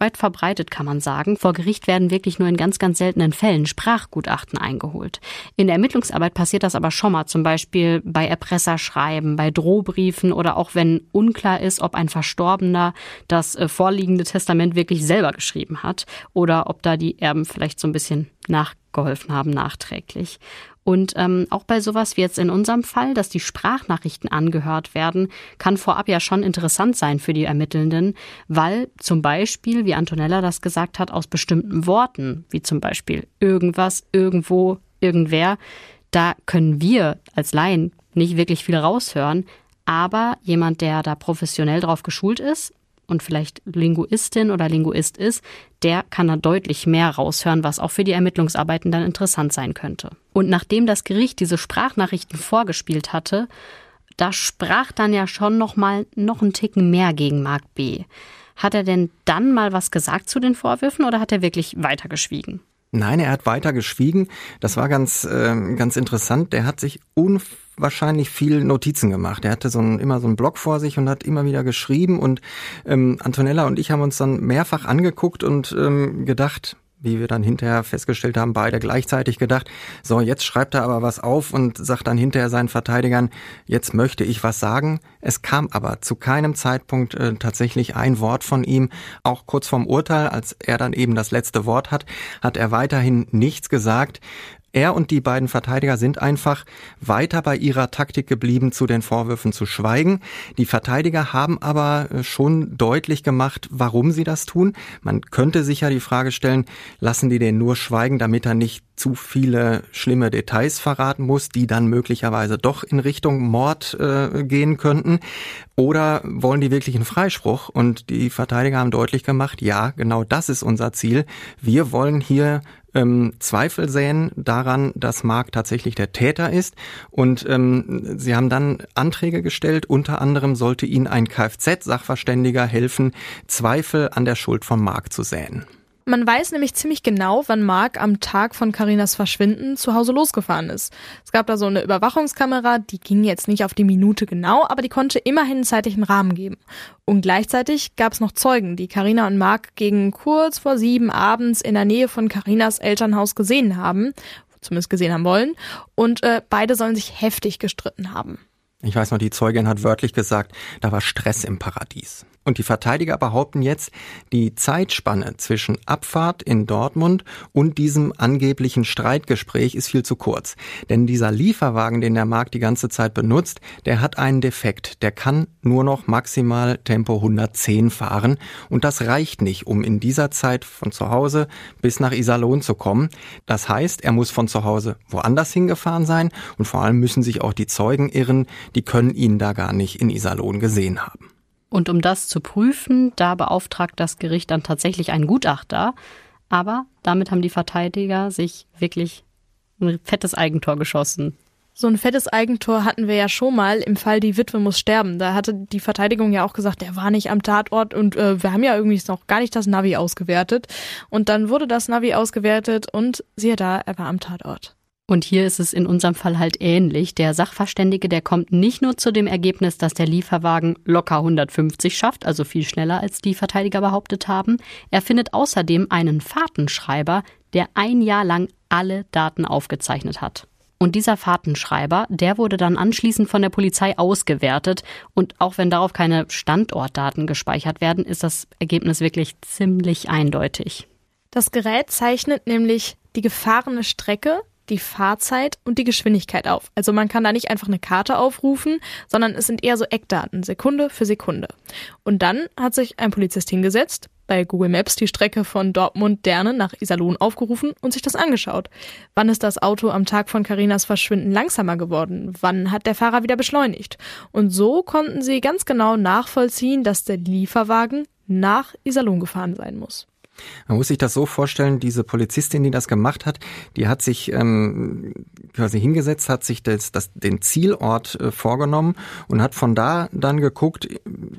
weit verbreitet, kann man sagen. Vor Gericht werden wirklich nur in ganz, ganz seltenen Fällen Sprachgutachten eingeholt. In der Ermittlungsarbeit passiert das aber schon mal, zum Beispiel bei Erpresserschreiben, bei Drohbriefen oder auch wenn unklar ist, ob ein Verstorbener das äh, vorliegende Testament wirklich selber geschrieben hat oder ob da die Erben vielleicht so ein bisschen nachgeholfen haben nachträglich. Und ähm, auch bei sowas wie jetzt in unserem Fall, dass die Sprachnachrichten angehört werden, kann vorab ja schon interessant sein für die Ermittelnden, weil zum Beispiel, wie Antonella das gesagt hat, aus bestimmten Worten, wie zum Beispiel irgendwas, irgendwo, irgendwer, da können wir als Laien nicht wirklich viel raushören. Aber jemand, der da professionell drauf geschult ist, und vielleicht Linguistin oder Linguist ist, der kann da deutlich mehr raushören, was auch für die Ermittlungsarbeiten dann interessant sein könnte. Und nachdem das Gericht diese Sprachnachrichten vorgespielt hatte, da sprach dann ja schon noch mal noch einen Ticken mehr gegen Mark B. Hat er denn dann mal was gesagt zu den Vorwürfen oder hat er wirklich weitergeschwiegen? Nein, er hat weiter geschwiegen. Das war ganz, äh, ganz interessant. Der hat sich unwahrscheinlich viel Notizen gemacht. Er hatte so ein, immer so einen Blog vor sich und hat immer wieder geschrieben. Und ähm, Antonella und ich haben uns dann mehrfach angeguckt und ähm, gedacht, wie wir dann hinterher festgestellt haben, beide gleichzeitig gedacht, so, jetzt schreibt er aber was auf und sagt dann hinterher seinen Verteidigern, jetzt möchte ich was sagen. Es kam aber zu keinem Zeitpunkt äh, tatsächlich ein Wort von ihm. Auch kurz vorm Urteil, als er dann eben das letzte Wort hat, hat er weiterhin nichts gesagt. Er und die beiden Verteidiger sind einfach weiter bei ihrer Taktik geblieben, zu den Vorwürfen zu schweigen. Die Verteidiger haben aber äh, schon deutlich gemacht, warum sie das tun. Man könnte sich ja die Frage stellen, lassen die den nur schweigen, damit er nicht zu viele schlimme Details verraten muss, die dann möglicherweise doch in Richtung Mord äh, gehen könnten? Oder wollen die wirklich einen Freispruch? Und die Verteidiger haben deutlich gemacht, ja, genau das ist unser Ziel. Wir wollen hier ähm, Zweifel säen daran, dass Mark tatsächlich der Täter ist. Und ähm, sie haben dann Anträge gestellt. Unter anderem sollte ihnen ein Kfz-Sachverständiger helfen, Zweifel an der Schuld von Mark zu säen. Man weiß nämlich ziemlich genau, wann Mark am Tag von Karinas Verschwinden zu Hause losgefahren ist. Es gab da so eine Überwachungskamera, die ging jetzt nicht auf die Minute genau, aber die konnte immerhin einen zeitlichen Rahmen geben. Und gleichzeitig gab es noch Zeugen, die Karina und Mark gegen kurz vor sieben abends in der Nähe von Karinas Elternhaus gesehen haben, zumindest gesehen haben wollen, und äh, beide sollen sich heftig gestritten haben. Ich weiß noch, die Zeugin hat wörtlich gesagt, da war Stress im Paradies. Und die Verteidiger behaupten jetzt, die Zeitspanne zwischen Abfahrt in Dortmund und diesem angeblichen Streitgespräch ist viel zu kurz. Denn dieser Lieferwagen, den der Markt die ganze Zeit benutzt, der hat einen Defekt. Der kann nur noch maximal Tempo 110 fahren. Und das reicht nicht, um in dieser Zeit von zu Hause bis nach Iserlohn zu kommen. Das heißt, er muss von zu Hause woanders hingefahren sein. Und vor allem müssen sich auch die Zeugen irren. Die können ihn da gar nicht in Iserlohn gesehen haben. Und um das zu prüfen, da beauftragt das Gericht dann tatsächlich einen Gutachter. Aber damit haben die Verteidiger sich wirklich ein fettes Eigentor geschossen. So ein fettes Eigentor hatten wir ja schon mal im Fall Die Witwe muss sterben. Da hatte die Verteidigung ja auch gesagt, der war nicht am Tatort und äh, wir haben ja irgendwie noch gar nicht das Navi ausgewertet. Und dann wurde das Navi ausgewertet und siehe da, er war am Tatort. Und hier ist es in unserem Fall halt ähnlich. Der Sachverständige, der kommt nicht nur zu dem Ergebnis, dass der Lieferwagen locker 150 schafft, also viel schneller als die Verteidiger behauptet haben. Er findet außerdem einen Fahrtenschreiber, der ein Jahr lang alle Daten aufgezeichnet hat. Und dieser Fahrtenschreiber, der wurde dann anschließend von der Polizei ausgewertet. Und auch wenn darauf keine Standortdaten gespeichert werden, ist das Ergebnis wirklich ziemlich eindeutig. Das Gerät zeichnet nämlich die gefahrene Strecke die Fahrzeit und die Geschwindigkeit auf. Also man kann da nicht einfach eine Karte aufrufen, sondern es sind eher so Eckdaten, Sekunde für Sekunde. Und dann hat sich ein Polizist hingesetzt, bei Google Maps die Strecke von Dortmund-Derne nach Iserlohn aufgerufen und sich das angeschaut. Wann ist das Auto am Tag von Karinas Verschwinden langsamer geworden? Wann hat der Fahrer wieder beschleunigt? Und so konnten sie ganz genau nachvollziehen, dass der Lieferwagen nach Iserlohn gefahren sein muss. Man muss sich das so vorstellen, diese Polizistin, die das gemacht hat, die hat sich ähm, quasi hingesetzt, hat sich das, das, den Zielort äh, vorgenommen und hat von da dann geguckt,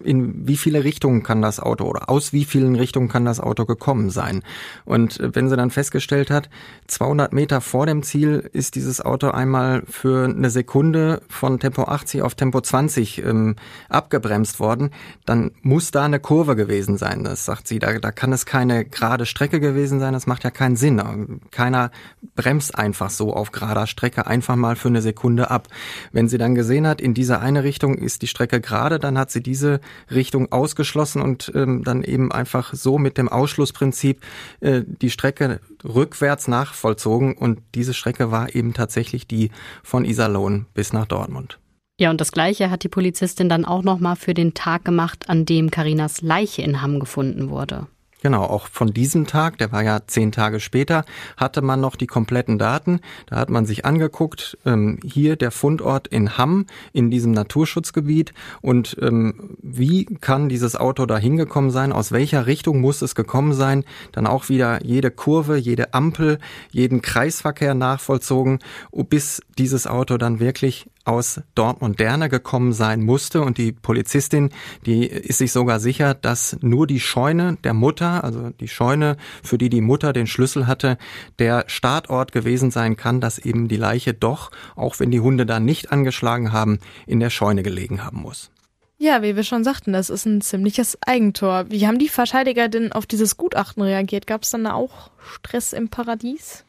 in wie viele Richtungen kann das Auto oder aus wie vielen Richtungen kann das Auto gekommen sein. Und äh, wenn sie dann festgestellt hat, 200 Meter vor dem Ziel ist dieses Auto einmal für eine Sekunde von Tempo 80 auf Tempo 20 ähm, abgebremst worden, dann muss da eine Kurve gewesen sein. Das sagt sie, da, da kann es keine gerade Strecke gewesen sein, das macht ja keinen Sinn. Keiner bremst einfach so auf gerader Strecke einfach mal für eine Sekunde ab. Wenn sie dann gesehen hat, in diese eine Richtung ist die Strecke gerade, dann hat sie diese Richtung ausgeschlossen und ähm, dann eben einfach so mit dem Ausschlussprinzip äh, die Strecke rückwärts nachvollzogen und diese Strecke war eben tatsächlich die von Iserlohn bis nach Dortmund. Ja, und das Gleiche hat die Polizistin dann auch nochmal für den Tag gemacht, an dem Karinas Leiche in Hamm gefunden wurde. Genau, auch von diesem Tag, der war ja zehn Tage später, hatte man noch die kompletten Daten. Da hat man sich angeguckt, ähm, hier der Fundort in Hamm, in diesem Naturschutzgebiet. Und ähm, wie kann dieses Auto da hingekommen sein, aus welcher Richtung muss es gekommen sein, dann auch wieder jede Kurve, jede Ampel, jeden Kreisverkehr nachvollzogen, bis dieses Auto dann wirklich aus Dortmund-Derne gekommen sein musste und die Polizistin, die ist sich sogar sicher, dass nur die Scheune der Mutter, also die Scheune, für die die Mutter den Schlüssel hatte, der Startort gewesen sein kann, dass eben die Leiche doch, auch wenn die Hunde da nicht angeschlagen haben, in der Scheune gelegen haben muss. Ja, wie wir schon sagten, das ist ein ziemliches Eigentor. Wie haben die Verteidiger denn auf dieses Gutachten reagiert? Gab es dann auch Stress im Paradies?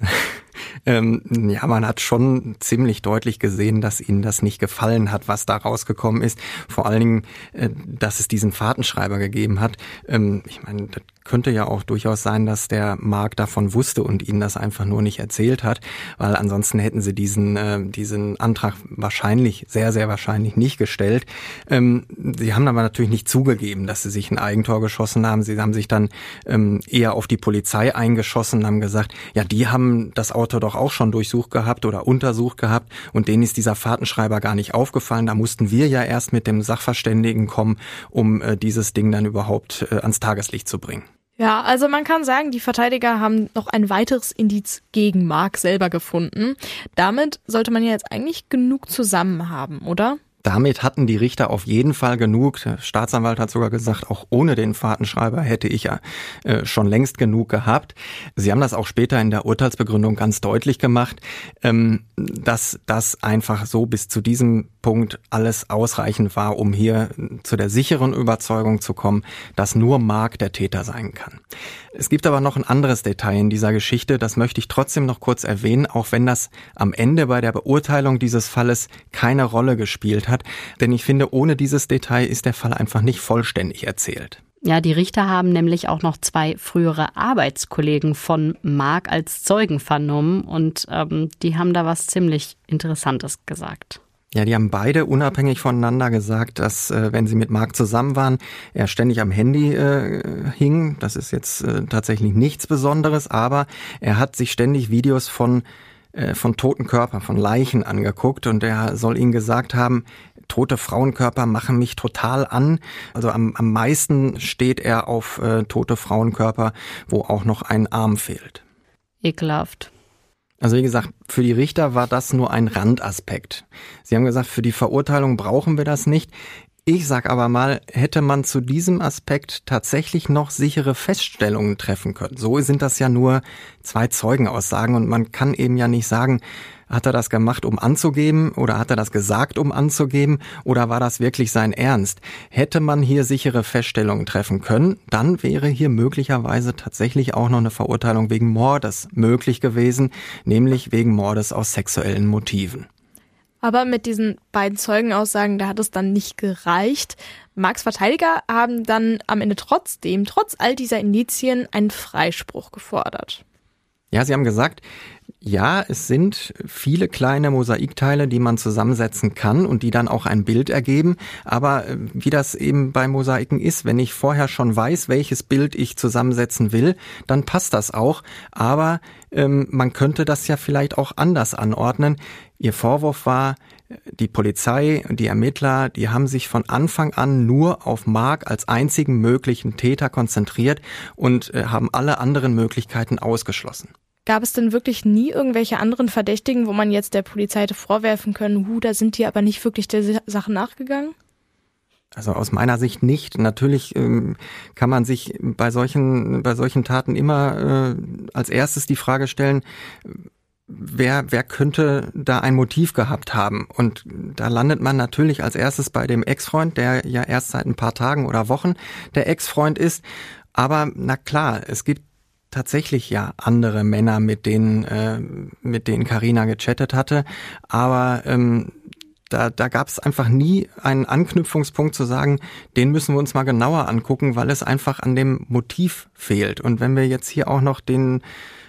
[laughs] Ähm, ja, man hat schon ziemlich deutlich gesehen, dass ihnen das nicht gefallen hat, was da rausgekommen ist. Vor allen Dingen, äh, dass es diesen Fahrtenschreiber gegeben hat. Ähm, ich meine, das könnte ja auch durchaus sein, dass der Mark davon wusste und ihnen das einfach nur nicht erzählt hat, weil ansonsten hätten sie diesen, äh, diesen Antrag wahrscheinlich, sehr, sehr wahrscheinlich nicht gestellt. Ähm, sie haben aber natürlich nicht zugegeben, dass sie sich ein Eigentor geschossen haben. Sie haben sich dann ähm, eher auf die Polizei eingeschossen und haben gesagt, ja, die haben das Auto doch auch schon durchsucht gehabt oder untersucht gehabt und denen ist dieser Fahrtenschreiber gar nicht aufgefallen. Da mussten wir ja erst mit dem Sachverständigen kommen, um äh, dieses Ding dann überhaupt äh, ans Tageslicht zu bringen. Ja, also man kann sagen, die Verteidiger haben noch ein weiteres Indiz gegen Mark selber gefunden. Damit sollte man ja jetzt eigentlich genug zusammen haben, oder? Damit hatten die Richter auf jeden Fall genug. Der Staatsanwalt hat sogar gesagt, auch ohne den Fahrtenschreiber hätte ich ja äh, schon längst genug gehabt. Sie haben das auch später in der Urteilsbegründung ganz deutlich gemacht, ähm, dass das einfach so bis zu diesem Punkt alles ausreichend war, um hier zu der sicheren Überzeugung zu kommen, dass nur Mark der Täter sein kann. Es gibt aber noch ein anderes Detail in dieser Geschichte, das möchte ich trotzdem noch kurz erwähnen, auch wenn das am Ende bei der Beurteilung dieses Falles keine Rolle gespielt hat, denn ich finde, ohne dieses Detail ist der Fall einfach nicht vollständig erzählt. Ja, die Richter haben nämlich auch noch zwei frühere Arbeitskollegen von Mark als Zeugen vernommen und ähm, die haben da was ziemlich Interessantes gesagt. Ja, die haben beide unabhängig voneinander gesagt, dass äh, wenn sie mit Marc zusammen waren, er ständig am Handy äh, hing. Das ist jetzt äh, tatsächlich nichts Besonderes, aber er hat sich ständig Videos von äh, von toten Körpern, von Leichen angeguckt und er soll ihnen gesagt haben, tote Frauenkörper machen mich total an. Also am, am meisten steht er auf äh, tote Frauenkörper, wo auch noch ein Arm fehlt. Ekelhaft. Also wie gesagt, für die Richter war das nur ein Randaspekt. Sie haben gesagt, für die Verurteilung brauchen wir das nicht. Ich sag aber mal, hätte man zu diesem Aspekt tatsächlich noch sichere Feststellungen treffen können. So sind das ja nur zwei Zeugenaussagen und man kann eben ja nicht sagen, hat er das gemacht, um anzugeben oder hat er das gesagt, um anzugeben oder war das wirklich sein Ernst? Hätte man hier sichere Feststellungen treffen können, dann wäre hier möglicherweise tatsächlich auch noch eine Verurteilung wegen Mordes möglich gewesen, nämlich wegen Mordes aus sexuellen Motiven. Aber mit diesen beiden Zeugenaussagen, da hat es dann nicht gereicht. Marx Verteidiger haben dann am Ende trotzdem, trotz all dieser Indizien, einen Freispruch gefordert. Ja, Sie haben gesagt, ja, es sind viele kleine Mosaikteile, die man zusammensetzen kann und die dann auch ein Bild ergeben. Aber äh, wie das eben bei Mosaiken ist, wenn ich vorher schon weiß, welches Bild ich zusammensetzen will, dann passt das auch. Aber ähm, man könnte das ja vielleicht auch anders anordnen. Ihr Vorwurf war, die Polizei die Ermittler, die haben sich von Anfang an nur auf Mark als einzigen möglichen Täter konzentriert und äh, haben alle anderen Möglichkeiten ausgeschlossen. Gab es denn wirklich nie irgendwelche anderen Verdächtigen, wo man jetzt der Polizei vorwerfen können, hu, da sind die aber nicht wirklich der Sache nachgegangen? Also aus meiner Sicht nicht. Natürlich ähm, kann man sich bei solchen, bei solchen Taten immer äh, als erstes die Frage stellen, wer, wer könnte da ein Motiv gehabt haben? Und da landet man natürlich als erstes bei dem Ex-Freund, der ja erst seit ein paar Tagen oder Wochen der Ex-Freund ist. Aber na klar, es gibt tatsächlich ja andere Männer, mit denen äh, mit denen Karina gechattet hatte, aber ähm, da, da gab es einfach nie einen Anknüpfungspunkt zu sagen, den müssen wir uns mal genauer angucken, weil es einfach an dem Motiv fehlt. Und wenn wir jetzt hier auch noch den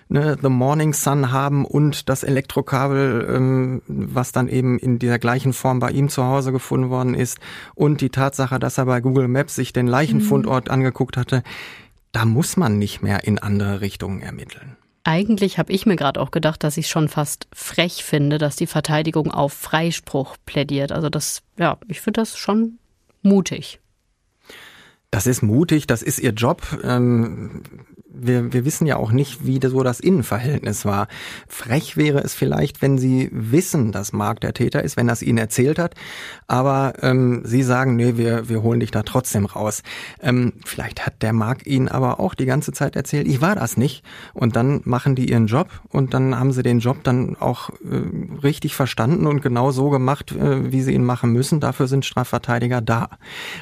ne, The Morning Sun haben und das Elektrokabel, ähm, was dann eben in dieser gleichen Form bei ihm zu Hause gefunden worden ist und die Tatsache, dass er bei Google Maps sich den Leichenfundort mhm. angeguckt hatte, da muss man nicht mehr in andere Richtungen ermitteln. Eigentlich habe ich mir gerade auch gedacht, dass ich schon fast frech finde, dass die Verteidigung auf Freispruch plädiert. Also das, ja, ich finde das schon mutig. Das ist mutig, das ist ihr Job. Ähm, wir, wir wissen ja auch nicht, wie so das Innenverhältnis war. Frech wäre es vielleicht, wenn Sie wissen, dass Mark der Täter ist, wenn das Ihnen erzählt hat, aber ähm, Sie sagen, nee, wir, wir holen dich da trotzdem raus. Ähm, vielleicht hat der Mark Ihnen aber auch die ganze Zeit erzählt, ich war das nicht. Und dann machen die ihren Job und dann haben sie den Job dann auch äh, richtig verstanden und genau so gemacht, äh, wie sie ihn machen müssen. Dafür sind Strafverteidiger da.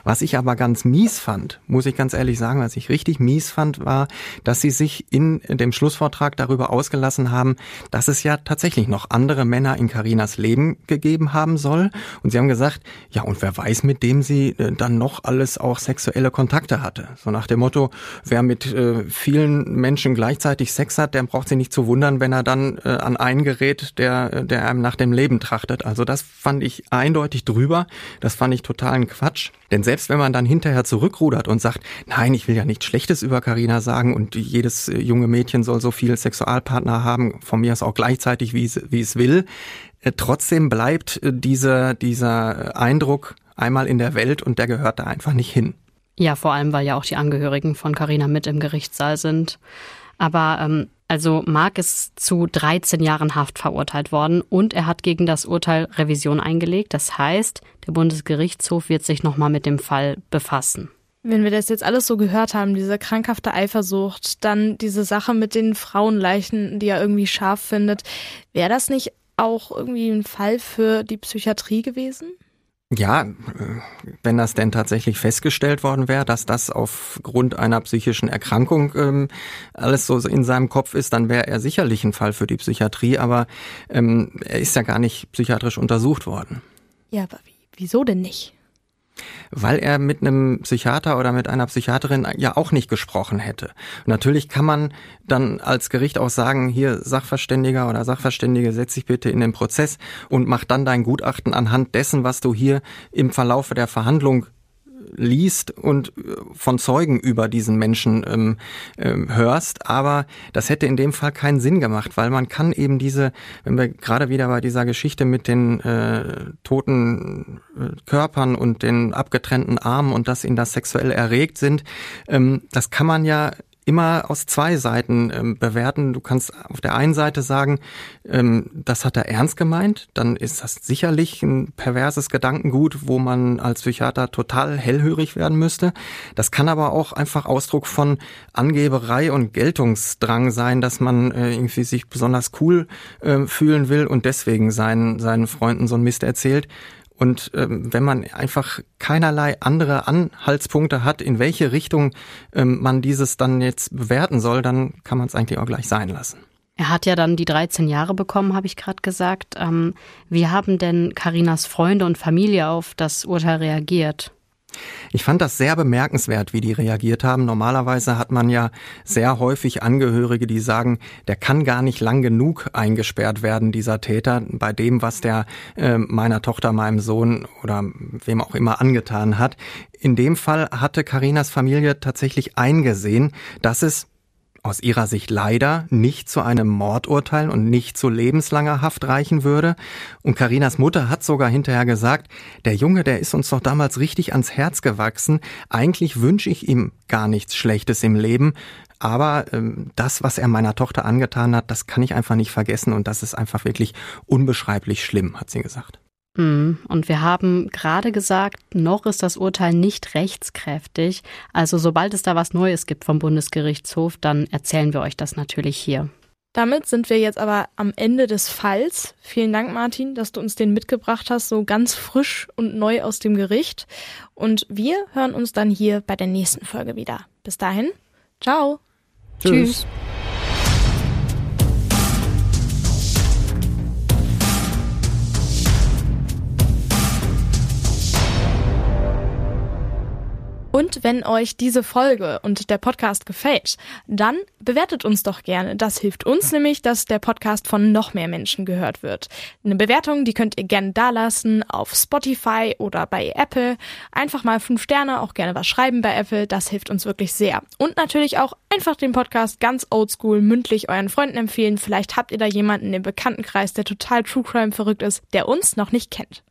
Was ich aber ganz mies fand, fand, muss ich ganz ehrlich sagen, was ich richtig mies fand, war, dass sie sich in dem Schlussvortrag darüber ausgelassen haben, dass es ja tatsächlich noch andere Männer in Karinas Leben gegeben haben soll. Und sie haben gesagt, ja, und wer weiß, mit dem sie äh, dann noch alles auch sexuelle Kontakte hatte. So nach dem Motto, wer mit äh, vielen Menschen gleichzeitig Sex hat, der braucht sich nicht zu wundern, wenn er dann äh, an einen gerät, der, der einem nach dem Leben trachtet. Also das fand ich eindeutig drüber. Das fand ich totalen Quatsch. Denn selbst wenn man dann hinterher zurückrudert und sagt, nein, ich will ja nichts Schlechtes über Karina sagen und jedes äh, junge Mädchen soll so viel Sexualpartner haben, von mir aus auch gleichzeitig, wie es, wie es will, äh, trotzdem bleibt äh, dieser, dieser Eindruck einmal in der Welt und der gehört da einfach nicht hin. Ja, vor allem, weil ja auch die Angehörigen von Karina mit im Gerichtssaal sind. Aber ähm, also Mark ist zu 13 Jahren Haft verurteilt worden und er hat gegen das Urteil Revision eingelegt. Das heißt, der Bundesgerichtshof wird sich nochmal mit dem Fall befassen. Wenn wir das jetzt alles so gehört haben, diese krankhafte Eifersucht, dann diese Sache mit den Frauenleichen, die er irgendwie scharf findet, wäre das nicht auch irgendwie ein Fall für die Psychiatrie gewesen? Ja, äh, wenn das denn tatsächlich festgestellt worden wäre, dass das aufgrund einer psychischen Erkrankung ähm, alles so in seinem Kopf ist, dann wäre er sicherlich ein Fall für die Psychiatrie, aber ähm, er ist ja gar nicht psychiatrisch untersucht worden. Ja, aber wie, wieso denn nicht? Weil er mit einem Psychiater oder mit einer Psychiaterin ja auch nicht gesprochen hätte. Natürlich kann man dann als Gericht auch sagen, hier Sachverständiger oder Sachverständige, setz dich bitte in den Prozess und mach dann dein Gutachten anhand dessen, was du hier im Verlaufe der Verhandlung liest und äh, von Zeugen über diesen Menschen ähm, ähm, hörst. Aber das hätte in dem Fall keinen Sinn gemacht, weil man kann eben diese, wenn wir gerade wieder bei dieser Geschichte mit den äh, toten äh, Körpern und den abgetrennten Armen und das in das sexuell erregt sind, ähm, das kann man ja immer aus zwei Seiten ähm, bewerten. Du kannst auf der einen Seite sagen, ähm, das hat er ernst gemeint, dann ist das sicherlich ein perverses Gedankengut, wo man als Psychiater total hellhörig werden müsste. Das kann aber auch einfach Ausdruck von Angeberei und Geltungsdrang sein, dass man äh, irgendwie sich besonders cool äh, fühlen will und deswegen seinen, seinen Freunden so ein Mist erzählt. Und ähm, wenn man einfach keinerlei andere Anhaltspunkte hat, in welche Richtung ähm, man dieses dann jetzt bewerten soll, dann kann man es eigentlich auch gleich sein lassen. Er hat ja dann die 13 Jahre bekommen, habe ich gerade gesagt. Ähm, wie haben denn Karinas Freunde und Familie auf das Urteil reagiert? Ich fand das sehr bemerkenswert, wie die reagiert haben. Normalerweise hat man ja sehr häufig Angehörige, die sagen, der kann gar nicht lang genug eingesperrt werden, dieser Täter, bei dem, was der äh, meiner Tochter, meinem Sohn oder wem auch immer angetan hat. In dem Fall hatte Karinas Familie tatsächlich eingesehen, dass es aus ihrer Sicht leider nicht zu einem Mordurteil und nicht zu lebenslanger Haft reichen würde. Und Karinas Mutter hat sogar hinterher gesagt, der Junge, der ist uns doch damals richtig ans Herz gewachsen. Eigentlich wünsche ich ihm gar nichts Schlechtes im Leben. Aber ähm, das, was er meiner Tochter angetan hat, das kann ich einfach nicht vergessen und das ist einfach wirklich unbeschreiblich schlimm, hat sie gesagt. Mhm. Und wir haben gerade gesagt, noch ist das Urteil nicht rechtskräftig. Also sobald es da was Neues gibt vom Bundesgerichtshof, dann erzählen wir euch das natürlich hier. Damit sind wir jetzt aber am Ende des Falls. Vielen Dank, Martin, dass du uns den mitgebracht hast, so ganz frisch und neu aus dem Gericht. Und wir hören uns dann hier bei der nächsten Folge wieder. Bis dahin, ciao. Tschüss. Tschüss. Und wenn euch diese Folge und der Podcast gefällt, dann bewertet uns doch gerne. Das hilft uns nämlich, dass der Podcast von noch mehr Menschen gehört wird. Eine Bewertung, die könnt ihr gerne dalassen auf Spotify oder bei Apple. Einfach mal fünf Sterne, auch gerne was schreiben bei Apple. Das hilft uns wirklich sehr. Und natürlich auch einfach den Podcast ganz oldschool mündlich euren Freunden empfehlen. Vielleicht habt ihr da jemanden im Bekanntenkreis, der total True Crime verrückt ist, der uns noch nicht kennt.